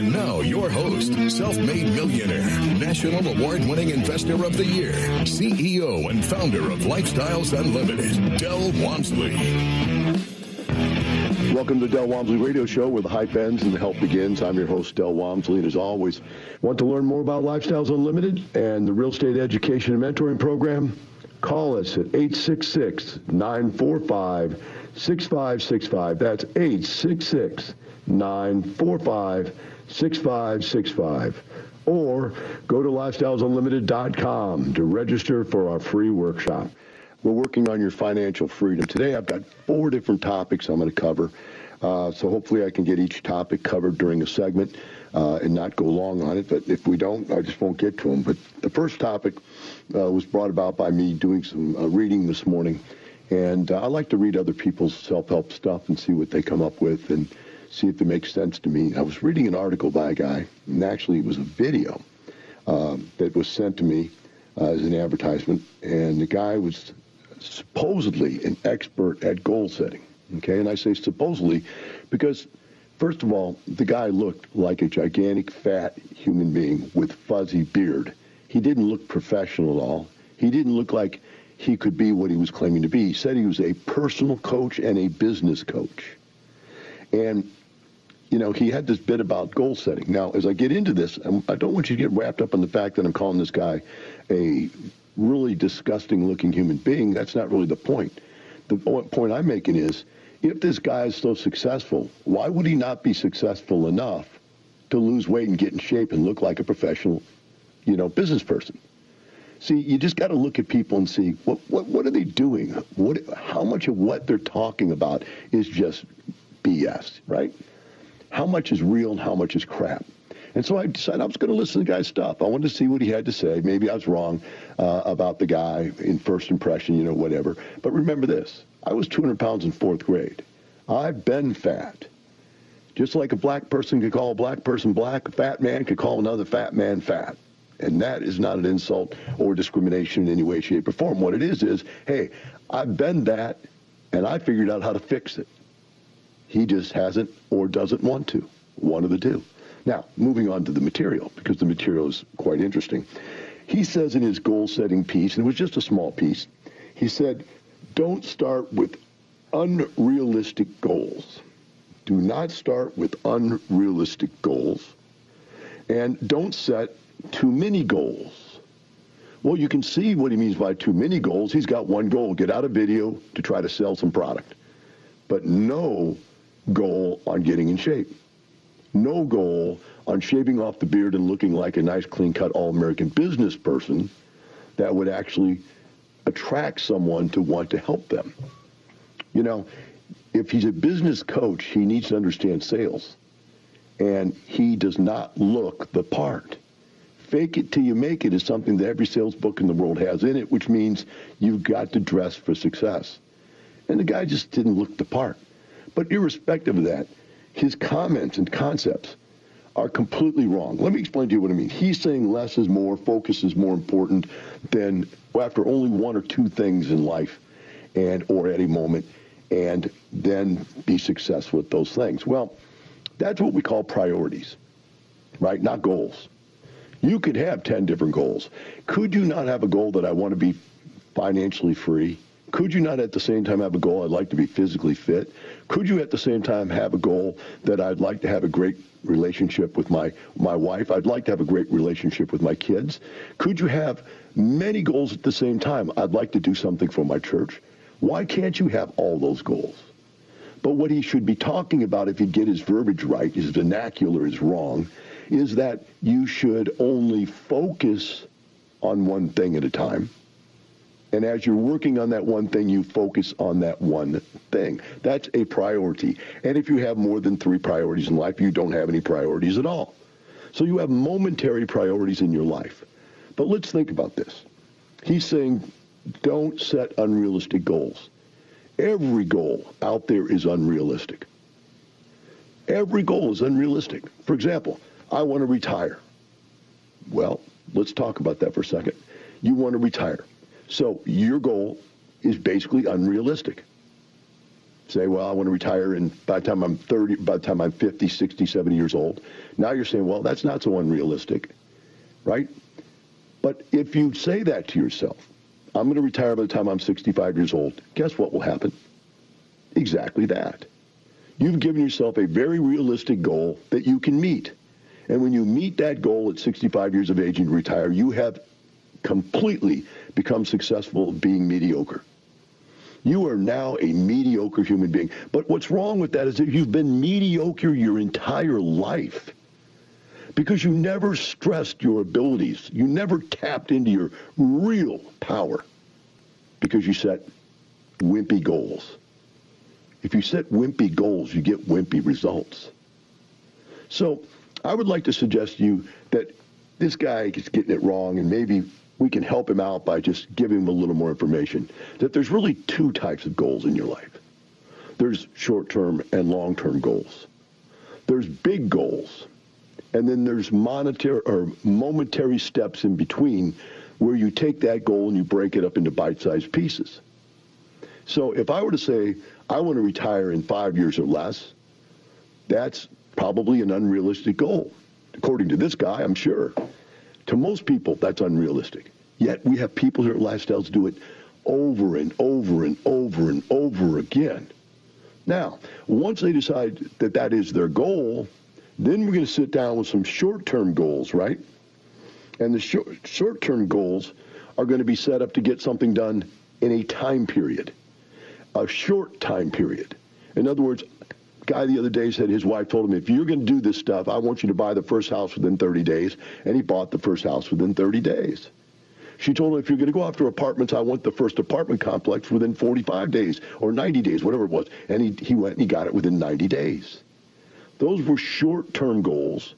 And now, your host, self made millionaire, national award winning investor of the year, CEO and founder of Lifestyles Unlimited, Del Walmsley. Welcome to the Del Walmsley Radio Show where the hype ends and the help begins. I'm your host, Del Walmsley, and as always, want to learn more about Lifestyles Unlimited and the Real Estate Education and Mentoring Program? Call us at 866-945-6565. That's 866-945-6565. Or go to lifestylesunlimited.com to register for our free workshop. We're working on your financial freedom. Today I've got four different topics I'm going to cover. Uh, so hopefully I can get each topic covered during a segment uh, and not go long on it. But if we don't, I just won't get to them. But the first topic uh, was brought about by me doing some uh, reading this morning. And uh, I like to read other people's self-help stuff and see what they come up with and see if it makes sense to me. I was reading an article by a guy, and actually it was a video um, that was sent to me uh, as an advertisement. And the guy was supposedly an expert at goal setting. Okay, and I say supposedly because, first of all, the guy looked like a gigantic fat human being with fuzzy beard. He didn't look professional at all. He didn't look like he could be what he was claiming to be. He said he was a personal coach and a business coach. And, you know, he had this bit about goal setting. Now, as I get into this, I don't want you to get wrapped up in the fact that I'm calling this guy a really disgusting looking human being. That's not really the point. The point I'm making is if this guy is so successful, why would he not be successful enough to lose weight and get in shape and look like a professional, you know, business person? See, you just got to look at people and see what, what what are they doing? What how much of what they're talking about is just BS, right? How much is real and how much is crap? And so I decided I was going to listen to the guy's stuff. I wanted to see what he had to say. Maybe I was wrong uh, about the guy in first impression, you know, whatever. But remember this I was 200 pounds in fourth grade. I've been fat. Just like a black person could call a black person black, a fat man could call another fat man fat. And that is not an insult or discrimination in any way, shape, or form. What it is is, hey, I've been that, and I figured out how to fix it. He just hasn't or doesn't want to. One of the two. Now, moving on to the material, because the material is quite interesting. He says in his goal setting piece, and it was just a small piece, he said, don't start with unrealistic goals. Do not start with unrealistic goals. And don't set too many goals. Well, you can see what he means by too many goals. He's got one goal, get out a video to try to sell some product, but no goal on getting in shape no goal on shaving off the beard and looking like a nice, clean-cut, all-American business person that would actually attract someone to want to help them. You know, if he's a business coach, he needs to understand sales. And he does not look the part. Fake it till you make it is something that every sales book in the world has in it, which means you've got to dress for success. And the guy just didn't look the part. But irrespective of that, his comments and concepts are completely wrong. Let me explain to you what I mean. He's saying less is more, focus is more important than after only one or two things in life and or at a moment and then be successful at those things. Well, that's what we call priorities, right? Not goals. You could have 10 different goals. Could you not have a goal that I want to be financially free? Could you not at the same time have a goal, I'd like to be physically fit? Could you at the same time have a goal that I'd like to have a great relationship with my, my wife? I'd like to have a great relationship with my kids. Could you have many goals at the same time? I'd like to do something for my church. Why can't you have all those goals? But what he should be talking about, if you get his verbiage right, his vernacular is wrong, is that you should only focus on one thing at a time. And as you're working on that one thing, you focus on that one thing. That's a priority. And if you have more than three priorities in life, you don't have any priorities at all. So you have momentary priorities in your life. But let's think about this. He's saying, don't set unrealistic goals. Every goal out there is unrealistic. Every goal is unrealistic. For example, I want to retire. Well, let's talk about that for a second. You want to retire. So your goal is basically unrealistic. Say, well, I want to retire and by the time I'm 30, by the time I'm 50, 60, 70 years old. Now you're saying, well, that's not so unrealistic, right? But if you say that to yourself, I'm going to retire by the time I'm 65 years old, guess what will happen? Exactly that. You've given yourself a very realistic goal that you can meet. And when you meet that goal at 65 years of age and retire, you have completely become successful being mediocre. You are now a mediocre human being. But what's wrong with that is that you've been mediocre your entire life because you never stressed your abilities. You never tapped into your real power because you set wimpy goals. If you set wimpy goals, you get wimpy results. So I would like to suggest to you that this guy is getting it wrong and maybe we can help him out by just giving him a little more information. That there's really two types of goals in your life. There's short-term and long-term goals. There's big goals, and then there's monetary or momentary steps in between where you take that goal and you break it up into bite-sized pieces. So if I were to say, I want to retire in five years or less, that's probably an unrealistic goal. According to this guy, I'm sure. To most people, that's unrealistic. Yet we have people here at Lifestyles do it over and over and over and over again. Now, once they decide that that is their goal, then we're going to sit down with some short-term goals, right? And the short, short-term goals are going to be set up to get something done in a time period, a short time period. In other words, guy the other day said his wife told him, if you're going to do this stuff, I want you to buy the first house within 30 days. And he bought the first house within 30 days. She told him, if you're going to go after apartments, I want the first apartment complex within 45 days or 90 days, whatever it was. And he, he went and he got it within 90 days. Those were short-term goals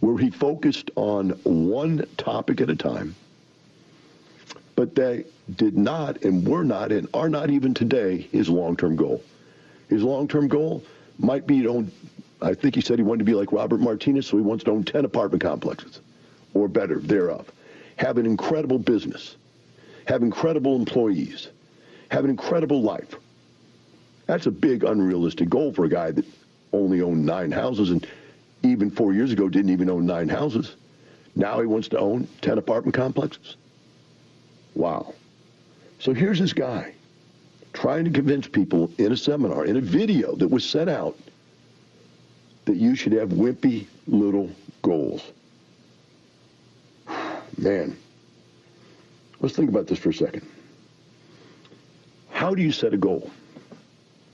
where he focused on one topic at a time. But they did not and were not and are not even today his long-term goal. His long-term goal might be own, I think he said he wanted to be like Robert Martinez, so he wants to own 10 apartment complexes or better thereof. Have an incredible business. Have incredible employees. Have an incredible life. That's a big unrealistic goal for a guy that only owned nine houses and even four years ago didn't even own nine houses. Now he wants to own 10 apartment complexes. Wow. So here's this guy trying to convince people in a seminar, in a video that was set out, that you should have wimpy little goals. Man, let's think about this for a second. How do you set a goal?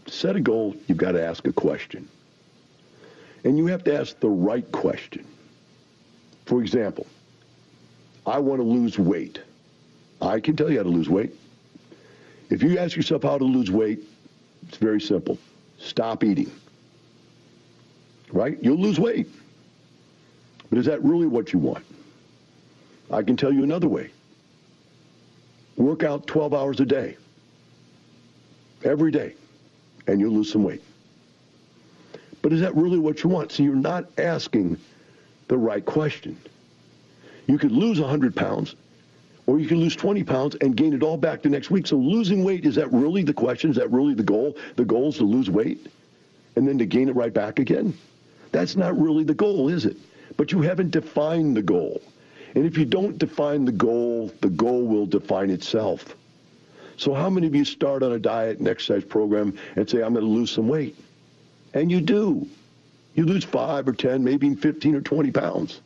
To set a goal, you've got to ask a question. And you have to ask the right question. For example, I want to lose weight. I can tell you how to lose weight. If you ask yourself how to lose weight, it's very simple. Stop eating. Right? You'll lose weight. But is that really what you want? I can tell you another way. Work out 12 hours a day. Every day. And you'll lose some weight. But is that really what you want? So you're not asking the right question. You could lose 100 pounds or you can lose 20 pounds and gain it all back the next week. So losing weight, is that really the question? Is that really the goal? The goal is to lose weight and then to gain it right back again? That's not really the goal, is it? But you haven't defined the goal. And if you don't define the goal, the goal will define itself. So how many of you start on a diet and exercise program and say, I'm going to lose some weight? And you do. You lose five or 10, maybe 15 or 20 pounds.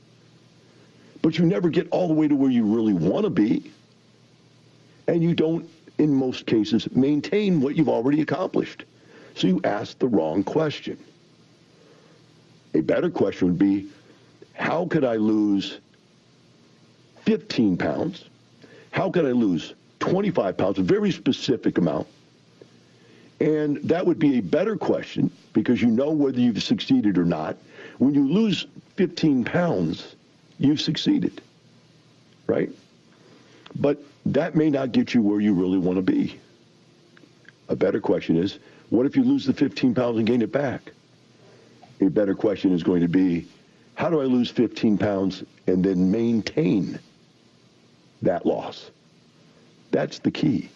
But you never get all the way to where you really want to be. And you don't, in most cases, maintain what you've already accomplished. So you ask the wrong question. A better question would be, how could I lose 15 pounds? How could I lose 25 pounds? A very specific amount. And that would be a better question because you know whether you've succeeded or not. When you lose 15 pounds, you've succeeded, right? But that may not get you where you really want to be. A better question is, what if you lose the 15 pounds and gain it back? A better question is going to be, how do I lose 15 pounds and then maintain that loss? That's the key.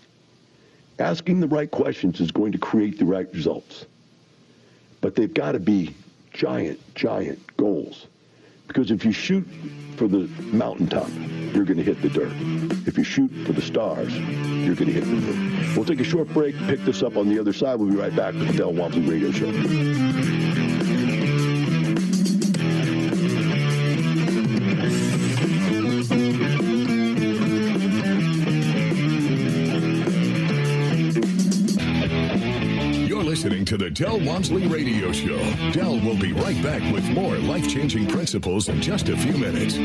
Asking the right questions is going to create the right results. But they've got to be giant, giant goals. Because if you shoot for the mountaintop, you're going to hit the dirt. If you shoot for the stars, you're going to hit the moon. We'll take a short break, pick this up on the other side. We'll be right back with the Del Walmsley Radio Show. To the Del Walmsley Radio Show. Del will be right back with more life changing principles in just a few minutes.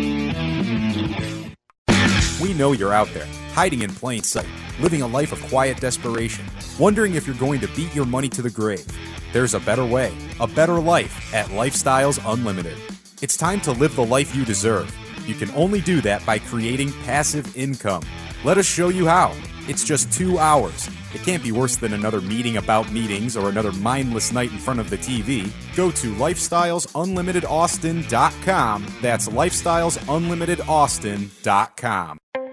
We know you're out there, hiding in plain sight, living a life of quiet desperation, wondering if you're going to beat your money to the grave. There's a better way, a better life at Lifestyles Unlimited. It's time to live the life you deserve. You can only do that by creating passive income. Let us show you how. It's just two hours. It can't be worse than another meeting about meetings or another mindless night in front of the TV. Go to lifestylesunlimitedaustin.com. That's lifestylesunlimitedaustin.com.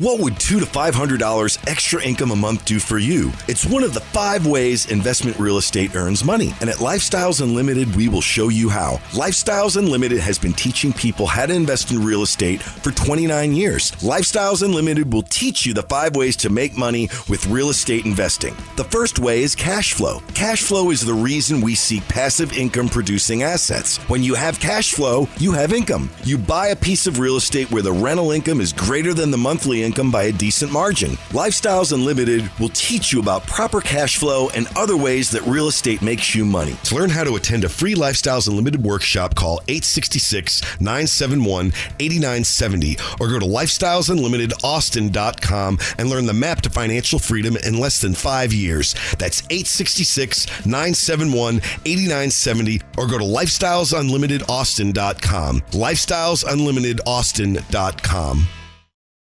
What would two to five hundred dollars extra income a month do for you? It's one of the five ways investment real estate earns money. And at Lifestyles Unlimited, we will show you how. Lifestyles Unlimited has been teaching people how to invest in real estate for 29 years. Lifestyles Unlimited will teach you the five ways to make money with real estate investing. The first way is cash flow. Cash flow is the reason we seek passive income producing assets. When you have cash flow, you have income. You buy a piece of real estate where the rental income is greater than the monthly income by a decent margin. Lifestyles Unlimited will teach you about proper cash flow and other ways that real estate makes you money. To learn how to attend a free Lifestyles Unlimited workshop, call 866 971 8970 or go to lifestylesunlimitedaustin.com and learn the map to financial freedom in less than five years. That's 866 971 8970 or go to lifestylesunlimitedaustin.com. Lifestylesunlimitedaustin.com.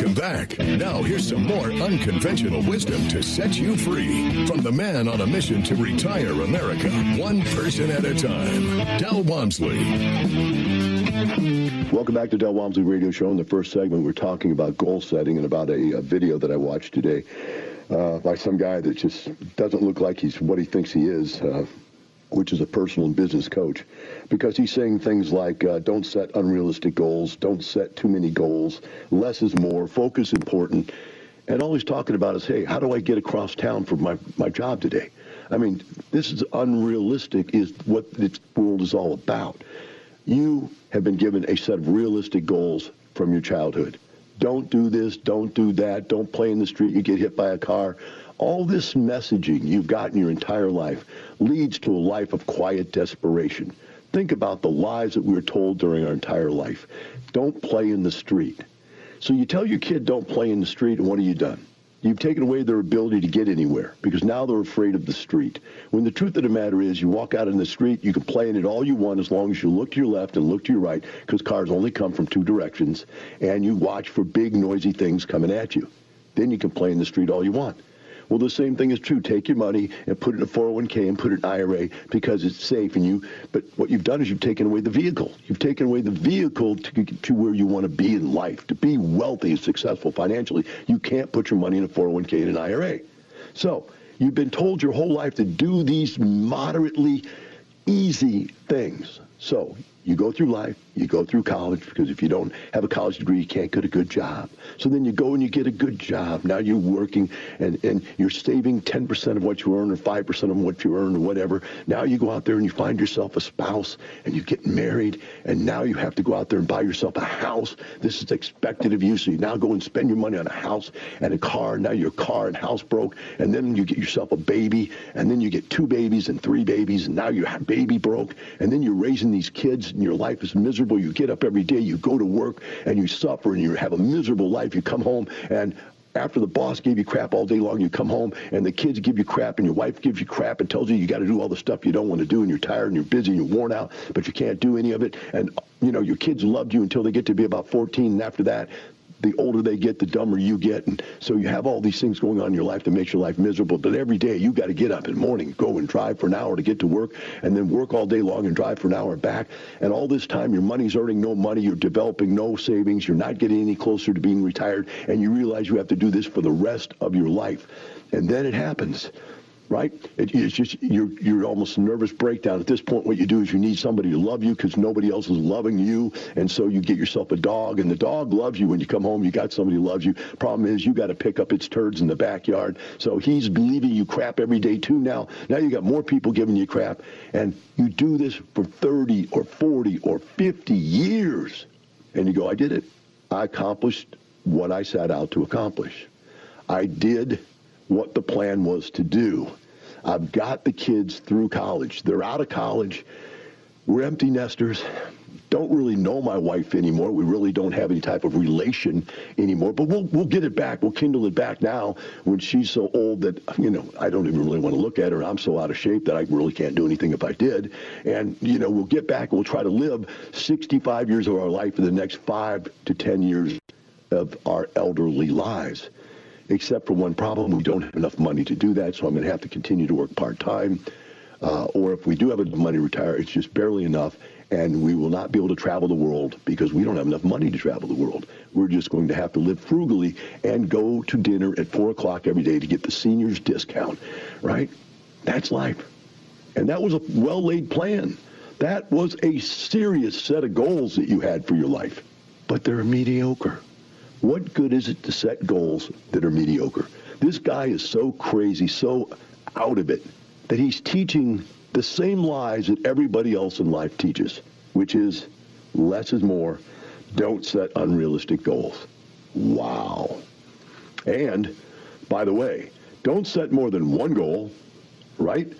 Welcome back. Now, here's some more unconventional wisdom to set you free from the man on a mission to retire America, one person at a time, Del Walmsley. Welcome back to Del Walmsley Radio Show. In the first segment, we're talking about goal setting and about a, a video that I watched today uh, by some guy that just doesn't look like he's what he thinks he is. Uh, which is a personal and business coach, because he's saying things like, uh, don't set unrealistic goals, don't set too many goals, less is more, focus is important. And all he's talking about is, hey, how do I get across town for my, my job today? I mean, this is unrealistic is what this world is all about. You have been given a set of realistic goals from your childhood. Don't do this, don't do that, don't play in the street, you get hit by a car. All this messaging you've gotten your entire life leads to a life of quiet desperation. Think about the lies that we were told during our entire life. Don't play in the street. So you tell your kid don't play in the street, and what have you done? You've taken away their ability to get anywhere because now they're afraid of the street. When the truth of the matter is, you walk out in the street, you can play in it all you want as long as you look to your left and look to your right because cars only come from two directions, and you watch for big, noisy things coming at you. Then you can play in the street all you want. Well, the same thing is true. Take your money and put it in a 401k and put it in IRA because it's safe. And you, but what you've done is you've taken away the vehicle. You've taken away the vehicle to to where you want to be in life, to be wealthy and successful financially. You can't put your money in a 401k and an IRA. So you've been told your whole life to do these moderately easy things. So you go through life, you go through college, because if you don't have a college degree, you can't get a good job. So then you go and you get a good job. Now you're working and, and you're saving 10% of what you earn or 5% of what you earn or whatever. Now you go out there and you find yourself a spouse and you get married and now you have to go out there and buy yourself a house. This is expected of you. So you now go and spend your money on a house and a car. Now your car and house broke. And then you get yourself a baby and then you get two babies and three babies and now your baby broke. And then you're raising these kids and your life is miserable. You get up every day, you go to work, and you suffer, and you have a miserable life. You come home, and after the boss gave you crap all day long, you come home and the kids give you crap and your wife gives you crap and tells you you got to do all the stuff you don't want to do and you're tired and you're busy and you're worn out, but you can't do any of it. And, you know, your kids loved you until they get to be about 14 and after that, the older they get, the dumber you get. And so you have all these things going on in your life that makes your life miserable. But every day you got to get up in the morning, go and drive for an hour to get to work, and then work all day long and drive for an hour back. And all this time your money's earning no money, you're developing no savings, you're not getting any closer to being retired, and you realize you have to do this for the rest of your life. And then it happens right? It, it's just you're you're almost a nervous breakdown. At this point, what you do is you need somebody to love you because nobody else is loving you, and so you get yourself a dog, and the dog loves you when you come home. You got somebody who loves you. Problem is, you got to pick up its turds in the backyard. So he's leaving you crap every day too. Now, now you got more people giving you crap, and you do this for 30 or 40 or 50 years, and you go, I did it. I accomplished what I set out to accomplish. I did what the plan was to do. I've got the kids through college. They're out of college. We're empty nesters. Don't really know my wife anymore. We really don't have any type of relation anymore. But we'll we'll get it back. We'll kindle it back now when she's so old that you know I don't even really want to look at her. I'm so out of shape that I really can't do anything if I did. And you know we'll get back. We'll try to live 65 years of our life for the next five to 10 years of our elderly lives except for one problem. We don't have enough money to do that, so I'm going to have to continue to work part-time. Uh, or if we do have enough money to retire, it's just barely enough, and we will not be able to travel the world because we don't have enough money to travel the world. We're just going to have to live frugally and go to dinner at 4 o'clock every day to get the seniors discount, right? That's life. And that was a well-laid plan. That was a serious set of goals that you had for your life, but they're mediocre. What good is it to set goals that are mediocre? This guy is so crazy, so out of it, that he's teaching the same lies that everybody else in life teaches, which is less is more. Don't set unrealistic goals. Wow. And, by the way, don't set more than one goal, right?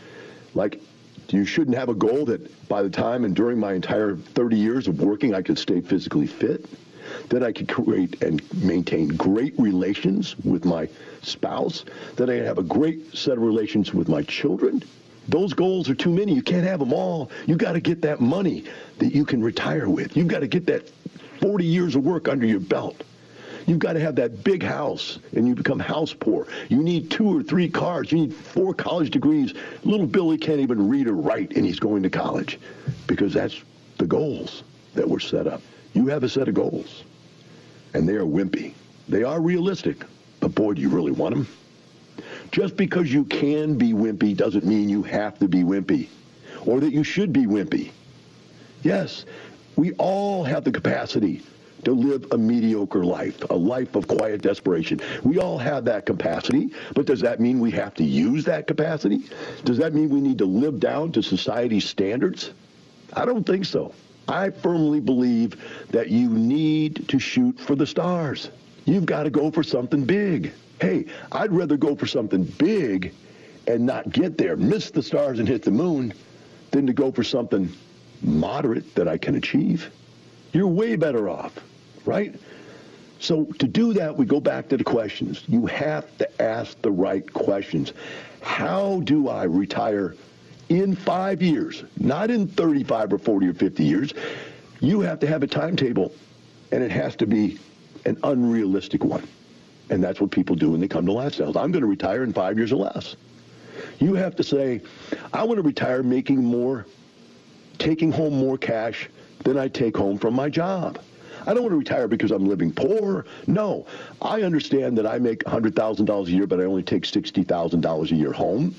Like, you shouldn't have a goal that by the time and during my entire 30 years of working, I could stay physically fit that I could create and maintain great relations with my spouse, that I have a great set of relations with my children. Those goals are too many. You can't have them all. You got to get that money that you can retire with. You've got to get that 40 years of work under your belt. You've got to have that big house and you become house poor. You need two or three cars. You need four college degrees. Little Billy can't even read or write and he's going to college because that's the goals that were set up. You have a set of goals and they are wimpy. They are realistic, but boy, do you really want them? Just because you can be wimpy doesn't mean you have to be wimpy or that you should be wimpy. Yes, we all have the capacity to live a mediocre life, a life of quiet desperation. We all have that capacity, but does that mean we have to use that capacity? Does that mean we need to live down to society's standards? I don't think so. I firmly believe that you need to shoot for the stars. You've got to go for something big. Hey, I'd rather go for something big and not get there, miss the stars and hit the moon, than to go for something moderate that I can achieve. You're way better off, right? So to do that, we go back to the questions. You have to ask the right questions. How do I retire in five years, not in 35 or 40 or 50 years? You have to have a timetable, and it has to be an unrealistic one. And that's what people do when they come to lifestyles. I'm going to retire in five years or less. You have to say, I want to retire making more, taking home more cash than I take home from my job. I don't want to retire because I'm living poor. No, I understand that I make $100,000 a year, but I only take $60,000 a year home.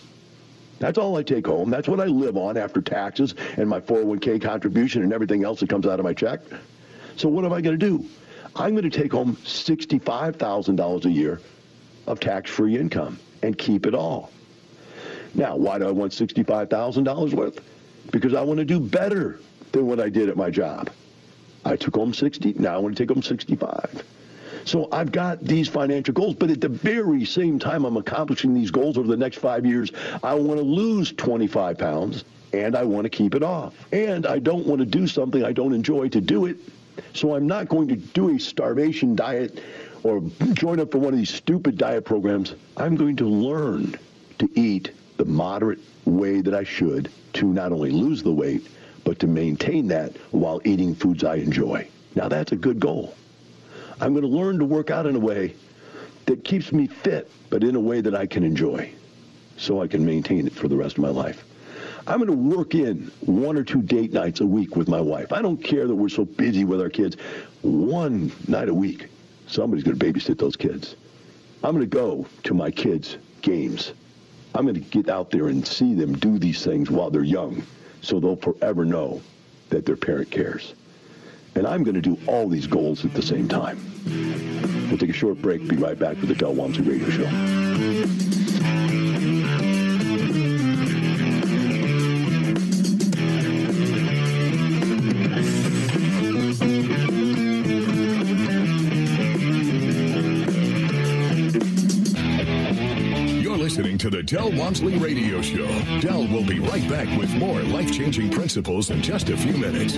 That's all I take home. That's what I live on after taxes and my 401k contribution and everything else that comes out of my check. So what am I going to do? I'm going to take home $65,000 a year of tax-free income and keep it all. Now, why do I want $65,000 worth? Because I want to do better than what I did at my job. I took home 60, now I want to take home 65. So I've got these financial goals, but at the very same time I'm accomplishing these goals over the next five years, I want to lose 25 pounds and I want to keep it off. And I don't want to do something I don't enjoy to do it. So I'm not going to do a starvation diet or join up for one of these stupid diet programs. I'm going to learn to eat the moderate way that I should to not only lose the weight, but to maintain that while eating foods I enjoy. Now that's a good goal. I'm going to learn to work out in a way that keeps me fit, but in a way that I can enjoy so I can maintain it for the rest of my life. I'm going to work in one or two date nights a week with my wife. I don't care that we're so busy with our kids. One night a week, somebody's going to babysit those kids. I'm going to go to my kids' games. I'm going to get out there and see them do these things while they're young so they'll forever know that their parent cares. And I'm going to do all these goals at the same time. We'll take a short break, be right back with the Del Walmsley Radio Show. You're listening to the Del Walmsley Radio Show. Del will be right back with more life changing principles in just a few minutes.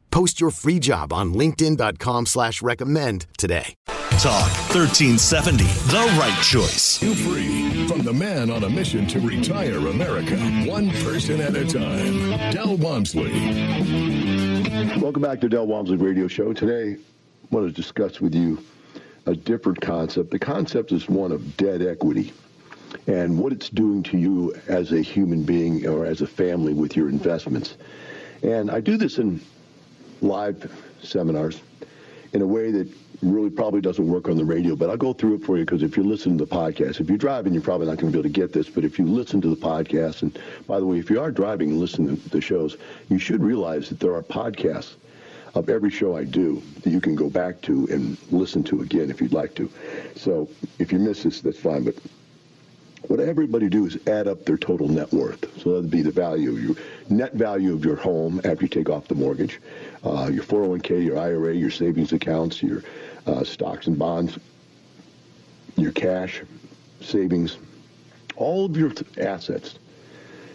Post your free job on linkedin.com slash recommend today. Talk 1370, the right choice. You free from the man on a mission to retire America, one person at a time. Del Walmsley. Welcome back to Del Walmsley Radio Show. Today, I want to discuss with you a different concept. The concept is one of debt equity and what it's doing to you as a human being or as a family with your investments. And I do this in live seminars in a way that really probably doesn't work on the radio, but I'll go through it for you because if you listen to the podcast, if you're driving, you're probably not going to be able to get this, but if you listen to the podcast, and by the way, if you are driving and listening to the shows, you should realize that there are podcasts of every show I do that you can go back to and listen to again if you'd like to. So if you miss this, that's fine, but what everybody do is add up their total net worth. So that'd be the value, of your net value of your home after you take off the mortgage, uh, your 401k, your IRA, your savings accounts, your uh, stocks and bonds, your cash, savings, all of your assets,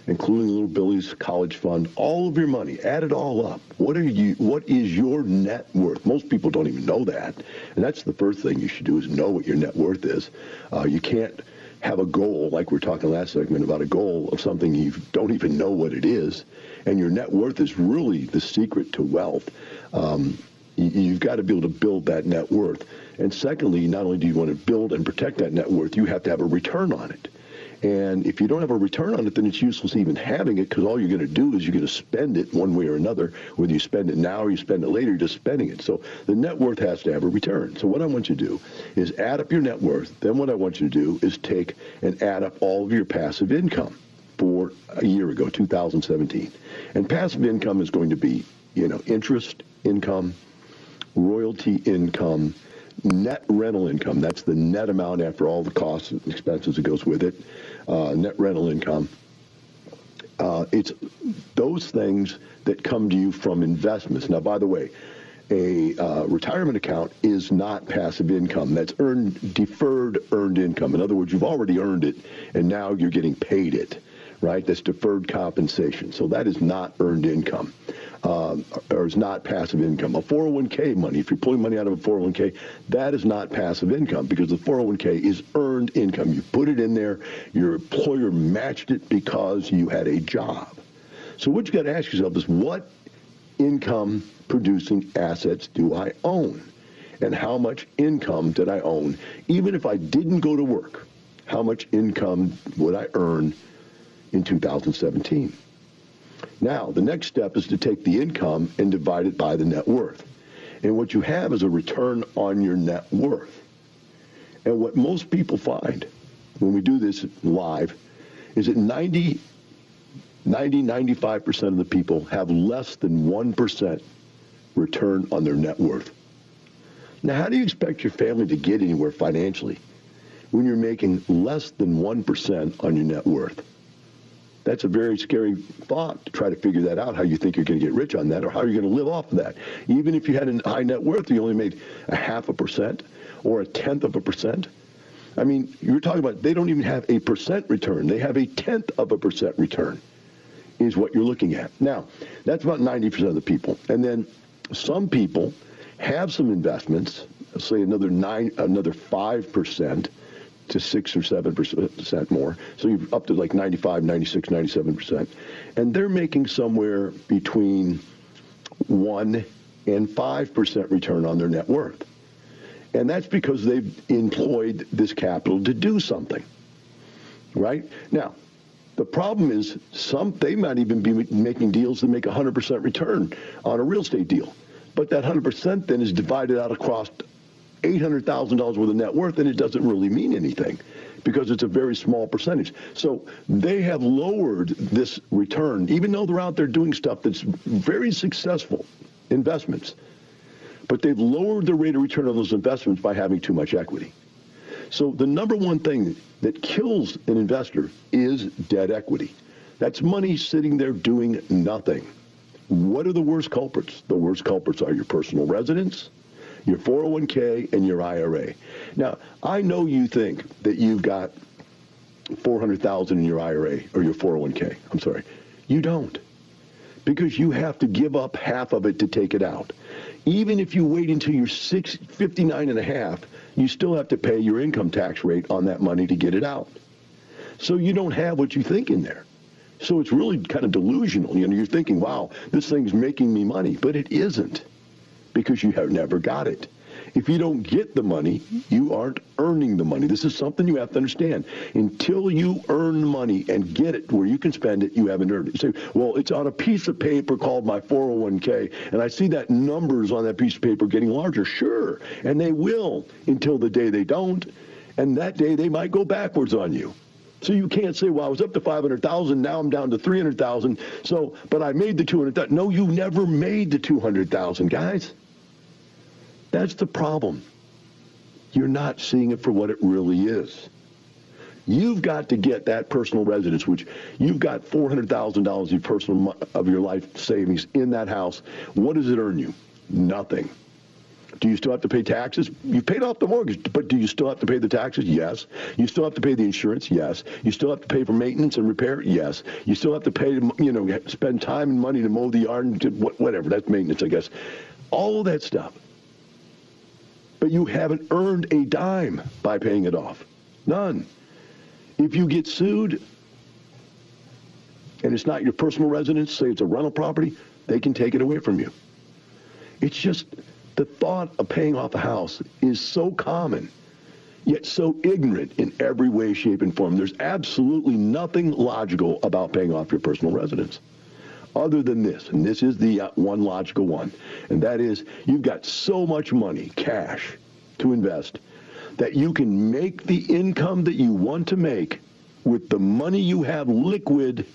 including little Billy's college fund, all of your money, add it all up. What are you? What is your net worth? Most people don't even know that, and that's the first thing you should do is know what your net worth is. Uh, you can't have a goal like we are talking last segment about a goal of something you don't even know what it is, and your net worth is really the secret to wealth. Um, you've got to be able to build that net worth. And secondly, not only do you want to build and protect that net worth, you have to have a return on it. And if you don't have a return on it, then it's useless even having it because all you're going to do is you're going to spend it one way or another. Whether you spend it now or you spend it later, you're just spending it. So the net worth has to have a return. So what I want you to do is add up your net worth. Then what I want you to do is take and add up all of your passive income for a year ago, 2017. And passive income is going to be, you know, interest income, royalty income, net rental income. That's the net amount after all the costs and expenses that goes with it. Uh, net rental income. Uh, it's those things that come to you from investments. Now, by the way, a uh, retirement account is not passive income. That's earned deferred earned income. In other words, you've already earned it, and now you're getting paid it. Right? That's deferred compensation. So that is not earned income uh, or is not passive income. A 401k money, if you're pulling money out of a 401k, that is not passive income because the 401k is earned income. You put it in there, your employer matched it because you had a job. So what you got to ask yourself is what income producing assets do I own? And how much income did I own? Even if I didn't go to work, how much income would I earn in 2017? Now, the next step is to take the income and divide it by the net worth. And what you have is a return on your net worth. And what most people find when we do this live is that 90, 90 95% of the people have less than 1% return on their net worth. Now, how do you expect your family to get anywhere financially when you're making less than 1% on your net worth? That's a very scary thought to try to figure that out, how you think you're going to get rich on that or how you're going to live off of that. Even if you had a high net worth, you only made a half a percent or a tenth of a percent. I mean, you're talking about they don't even have a percent return. They have a tenth of a percent return is what you're looking at. Now, that's about 90% of the people. And then some people have some investments, say another nine, another 5%, to six or seven percent more. So you're up to like 95, 96, 97 percent, and they're making somewhere between one and five percent return on their net worth, and that's because they've employed this capital to do something. Right now, the problem is some they might even be making deals that make 100% return on a real estate deal, but that 100% then is divided out across $800,000 worth of net worth, and it doesn't really mean anything because it's a very small percentage. So they have lowered this return, even though they're out there doing stuff that's very successful investments. But they've lowered the rate of return on those investments by having too much equity. So the number one thing that kills an investor is debt equity. That's money sitting there doing nothing. What are the worst culprits? The worst culprits are your personal residence, your 401k and your IRA. Now, I know you think that you've got 400,000 in your IRA or your 401k. I'm sorry. You don't. Because you have to give up half of it to take it out. Even if you wait until you're six, 59 and a half, you still have to pay your income tax rate on that money to get it out. So you don't have what you think in there. So it's really kind of delusional. You know, you're thinking, wow, this thing's making me money, but it isn't because you have never got it. If you don't get the money, you aren't earning the money. This is something you have to understand. Until you earn money and get it where you can spend it, you haven't earned it. You say, well, it's on a piece of paper called my 401k, and I see that numbers on that piece of paper getting larger. Sure, and they will until the day they don't, and that day they might go backwards on you. So you can't say, well, I was up to 500,000, now I'm down to 300,000. So, but I made the 200,000. No, you never made the 200,000, guys. That's the problem. You're not seeing it for what it really is. You've got to get that personal residence, which you've got $400,000 of personal of your life savings in that house. What does it earn you? Nothing. Do you still have to pay taxes? You paid off the mortgage, but do you still have to pay the taxes? Yes. You still have to pay the insurance? Yes. You still have to pay for maintenance and repair? Yes. You still have to pay, you know, spend time and money to mow the yard and to whatever. That's maintenance, I guess. All that stuff. But you haven't earned a dime by paying it off. None. If you get sued and it's not your personal residence, say it's a rental property, they can take it away from you. It's just the thought of paying off a house is so common, yet so ignorant in every way, shape, and form. There's absolutely nothing logical about paying off your personal residence other than this, and this is the uh, one logical one, and that is you've got so much money, cash, to invest that you can make the income that you want to make with the money you have liquid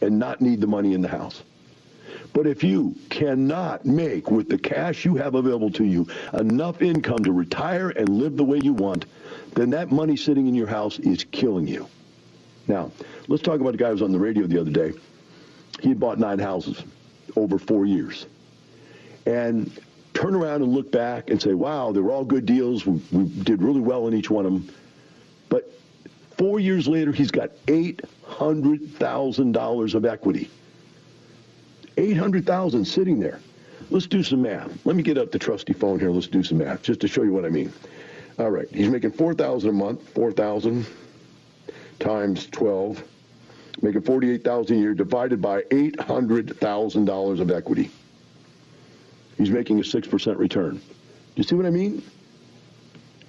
and not need the money in the house. But if you cannot make with the cash you have available to you enough income to retire and live the way you want, then that money sitting in your house is killing you. Now, let's talk about the guy who was on the radio the other day. He had bought nine houses over four years. And turn around and look back and say, wow, they were all good deals. We, we did really well in each one of them. But four years later, he's got $800,000 of equity. 800,000 sitting there. Let's do some math. Let me get up the trusty phone here. Let's do some math just to show you what I mean. All right, he's making 4,000 a month. 4,000 times 12, making 48,000 a year divided by $800,000 of equity. He's making a 6% return. Do you see what I mean?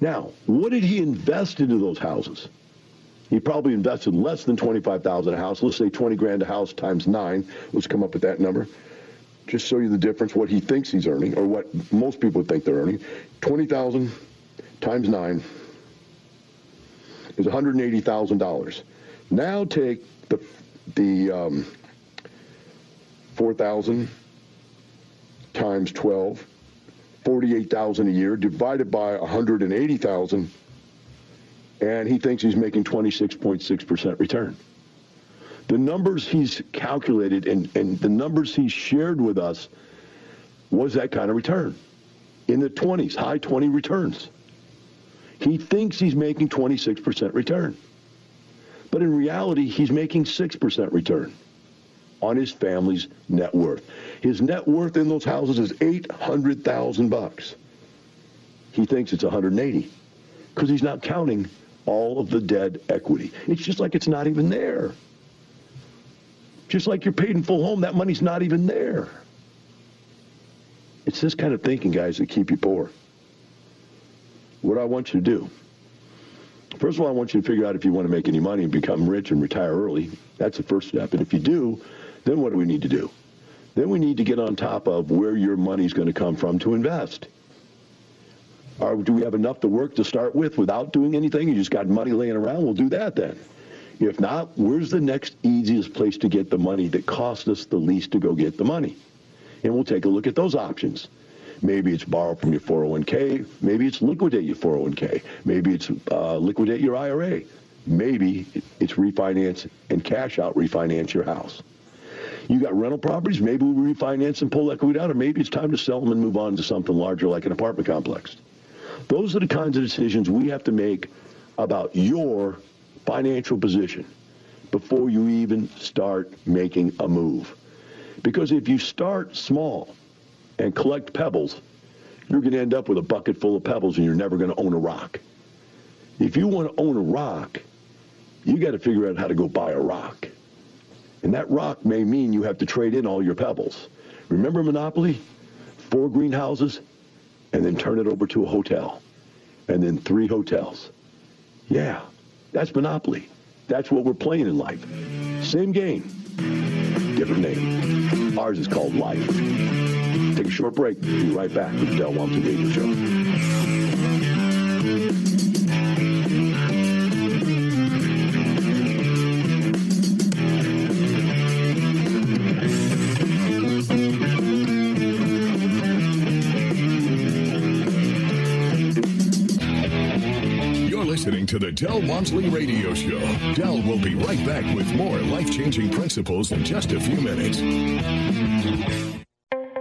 Now, what did he invest into those houses? He probably invested less than 25,000 a house. Let's say 20 grand a house times nine. Let's come up with that number. Just show you the difference, what he thinks he's earning, or what most people think they're earning. 20,000 times nine is $180,000. Now take the the um, 4,000 times 12, 48,000 a year divided by 180,000 and he thinks he's making 26.6% return. The numbers he's calculated and, and the numbers he's shared with us was that kind of return in the 20s, high 20 returns. He thinks he's making 26% return. But in reality, he's making 6% return on his family's net worth. His net worth in those houses is 800,000 bucks. He thinks it's 180 because he's not counting all of the dead equity. It's just like it's not even there. Just like you're paid in full home, that money's not even there. It's this kind of thinking, guys, that keep you poor. What I want you to do, first of all, I want you to figure out if you want to make any money and become rich and retire early. That's the first step. And if you do, then what do we need to do? Then we need to get on top of where your money's going to come from to invest. Or do we have enough to work to start with without doing anything? You just got money laying around? We'll do that then. If not, where's the next easiest place to get the money that costs us the least to go get the money? And we'll take a look at those options. Maybe it's borrow from your 401k. Maybe it's liquidate your 401k. Maybe it's uh, liquidate your IRA. Maybe it's refinance and cash out refinance your house. You got rental properties. Maybe we refinance and pull equity out, or maybe it's time to sell them and move on to something larger like an apartment complex. Those are the kinds of decisions we have to make about your financial position before you even start making a move. Because if you start small and collect pebbles, you're going to end up with a bucket full of pebbles and you're never going to own a rock. If you want to own a rock, you got to figure out how to go buy a rock. And that rock may mean you have to trade in all your pebbles. Remember Monopoly? Four greenhouses, and then turn it over to a hotel, and then three hotels. Yeah, that's Monopoly. That's what we're playing in life. Same game, different name. Ours is called life. Take a short break. Be right back with the Del Walmsley Radio Show. You're listening to the Del Walmsley Radio Show. Del will be right back with more life changing principles in just a few minutes.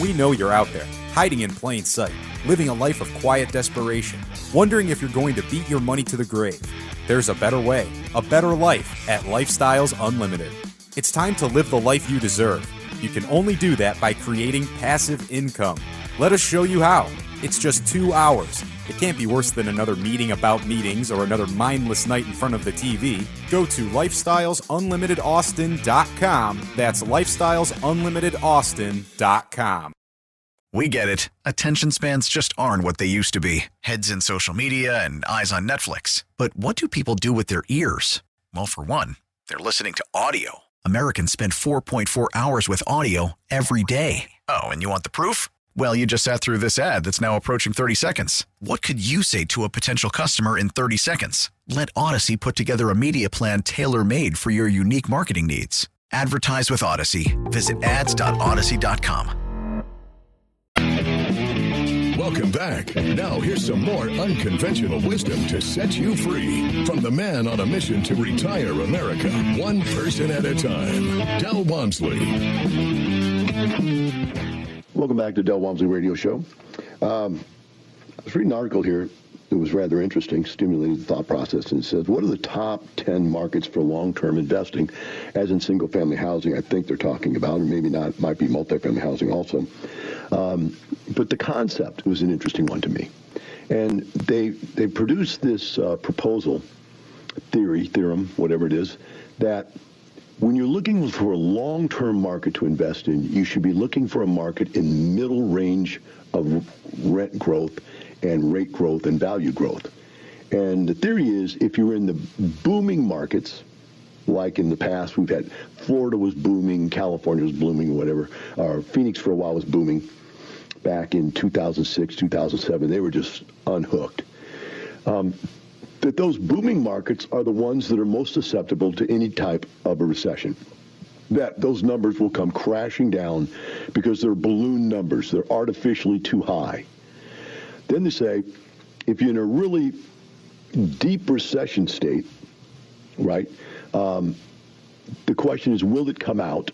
We know you're out there, hiding in plain sight, living a life of quiet desperation, wondering if you're going to beat your money to the grave. There's a better way, a better life at Lifestyles Unlimited. It's time to live the life you deserve. You can only do that by creating passive income. Let us show you how. It's just two hours. It can't be worse than another meeting about meetings or another mindless night in front of the TV. Go to lifestylesunlimitedaustin.com. That's lifestylesunlimitedaustin.com. We get it. Attention spans just aren't what they used to be heads in social media and eyes on Netflix. But what do people do with their ears? Well, for one, they're listening to audio. Americans spend 4.4 hours with audio every day. Oh, and you want the proof? Well, you just sat through this ad that's now approaching 30 seconds. What could you say to a potential customer in 30 seconds? Let Audacy put together a media plan tailor made for your unique marketing needs. Advertise with Audacy. Visit ads.audacy.com. Welcome back. Now, here's some more unconventional wisdom to set you free from the man on a mission to retire America, one person at a time, Del Walmsley. Welcome back to Del Walmsley Radio Show. Um, I was reading an article here that was rather interesting, stimulated the thought process, and says, what are the top 10 markets for long-term investing, as in single-family housing, I think they're talking about, or maybe not, might be multifamily housing also. Um, but the concept was an interesting one to me. And they, they produced this uh, proposal, theory, theorem, whatever it is, that when you're looking for a long-term market to invest in, you should be looking for a market in middle range of rent growth and rate growth and value growth. And the theory is if you're in the booming markets, like in the past, we've had Florida was booming, California was booming, whatever, or Phoenix for a while was booming back in 2006, 2007. They were just unhooked. Um, that those booming markets are the ones that are most susceptible to any type of a recession. That those numbers will come crashing down because they're balloon numbers. They're artificially too high. Then they say, if you're in a really deep recession state, right, um, the question is, will it come out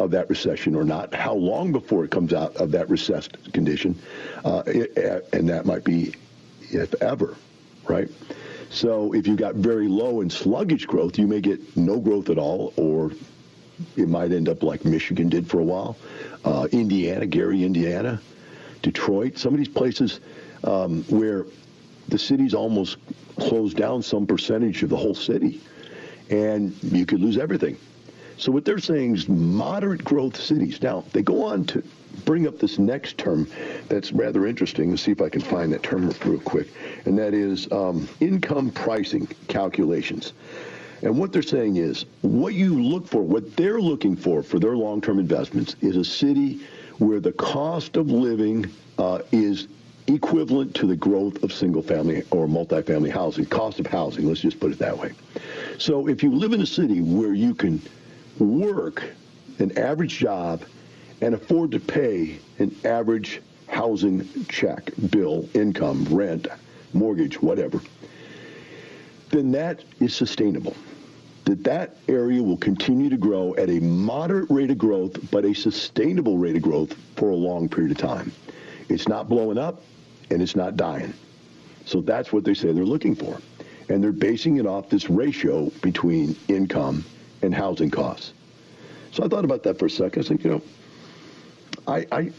of that recession or not? How long before it comes out of that recessed condition? Uh, it, and that might be if ever, right? So if you've got very low and sluggish growth, you may get no growth at all, or it might end up like Michigan did for a while, uh, Indiana, Gary, Indiana, Detroit, some of these places um, where the city's almost closed down some percentage of the whole city, and you could lose everything. So what they're saying is moderate growth cities. Now, they go on to bring up this next term that's rather interesting. Let's see if I can find that term real quick. And that is um, income pricing calculations. And what they're saying is what you look for, what they're looking for for their long-term investments is a city where the cost of living uh, is equivalent to the growth of single-family or multifamily housing, cost of housing, let's just put it that way. So if you live in a city where you can work an average job and afford to pay an average housing check, bill, income, rent, mortgage, whatever, then that is sustainable. That that area will continue to grow at a moderate rate of growth, but a sustainable rate of growth for a long period of time. It's not blowing up and it's not dying. So that's what they say they're looking for. And they're basing it off this ratio between income and housing costs. So I thought about that for a second. I think, you know, I, I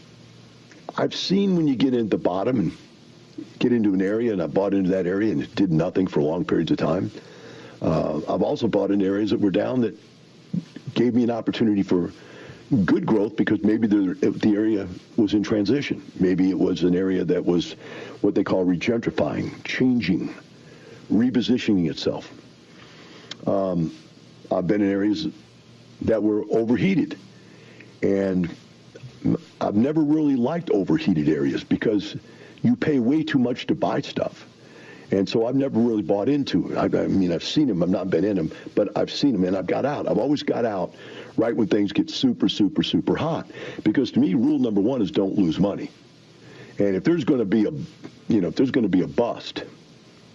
I've seen when you get into the bottom and get into an area, and I bought into that area and did nothing for long periods of time. Uh, I've also bought in areas that were down that gave me an opportunity for good growth because maybe the, the area was in transition. Maybe it was an area that was what they call regentrifying, changing, repositioning itself. Um, I've been in areas that were overheated. And I've never really liked overheated areas because you pay way too much to buy stuff. And so I've never really bought into it. I, I mean, I've seen them. I've not been in them, but I've seen them, and I've got out. I've always got out right when things get super, super, super hot. Because to me, rule number one is don't lose money. And if there's going to be a, you know, if there's going to be a bust,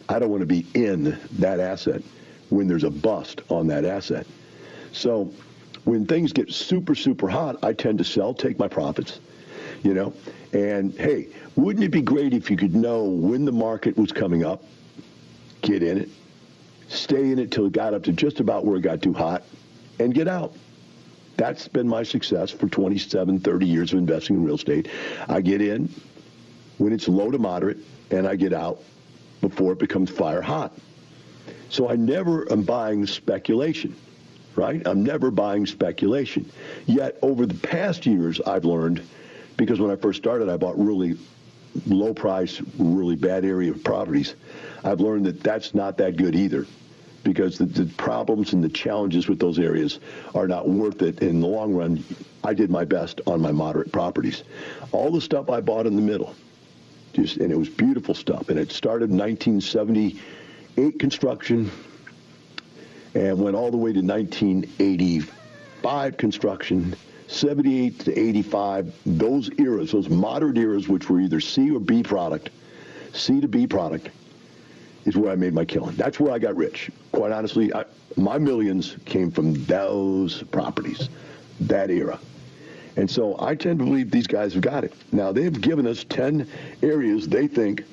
I don't want to be in that asset when there's a bust on that asset. So when things get super, super hot, I tend to sell, take my profits, you know. And hey, wouldn't it be great if you could know when the market was coming up, get in it, stay in it till it got up to just about where it got too hot, and get out? That's been my success for 27, 30 years of investing in real estate. I get in when it's low to moderate, and I get out before it becomes fire hot. So I never am buying speculation, right? I'm never buying speculation. Yet over the past years, I've learned, because when I first started, I bought really low price, really bad area of properties. I've learned that that's not that good either because the, the, problems and the challenges with those areas are not worth it in the long run. I did my best on my moderate properties. All the stuff I bought in the middle, just and it was beautiful stuff. And it started in 1978 construction and went all the way to 1985 construction. 78 to 85, those eras, those moderate eras, which were either C or B product, C to B product, is where I made my killing. That's where I got rich. Quite honestly, I, my millions came from those properties, that era. And so I tend to believe these guys have got it. Now, they've given us 10 areas they think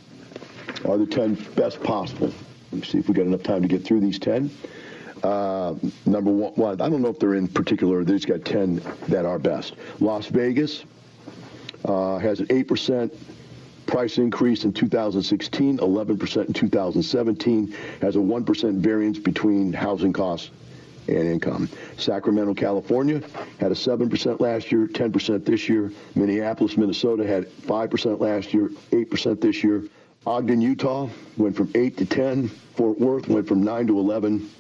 are the 10 best possible. Let me see if we got enough time to get through these 10. Uh, number one, well, I don't know if they're in particular. They've got 10 that are best. Las Vegas uh, has an 8% price increase in 2016, 11% in 2017, has a 1% variance between housing costs and income. Sacramento, California had a 7% last year, 10% this year. Minneapolis, Minnesota had 5% last year, 8% this year. Ogden, Utah went from 8 to 10. Fort Worth went from 9 to 11.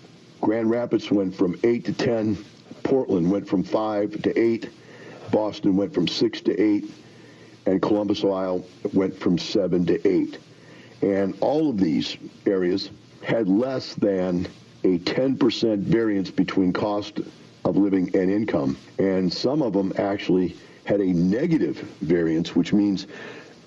Grand Rapids went from 8 to 10. Portland went from 5 to 8. Boston went from 6 to 8 and Columbus, Ohio went from 7 to 8. And all of these areas had less than a 10% variance between cost of living and income. And some of them actually had a negative variance, which means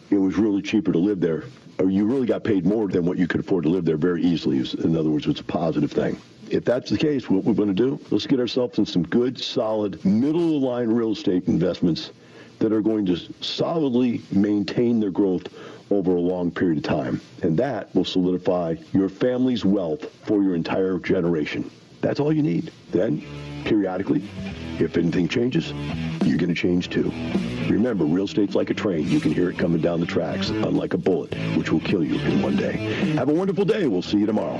it was really cheaper to live there. Or you really got paid more than what you could afford to live there very easily. In other words, it's a positive thing. If that's the case, what we're going to do, let's get ourselves in some good, solid, middle of the line real estate investments that are going to solidly maintain their growth over a long period of time. And that will solidify your family's wealth for your entire generation. That's all you need. Then, periodically, if anything changes, you're going to change too. Remember, real estate's like a train. You can hear it coming down the tracks, unlike a bullet, which will kill you in one day. Have a wonderful day. We'll see you tomorrow.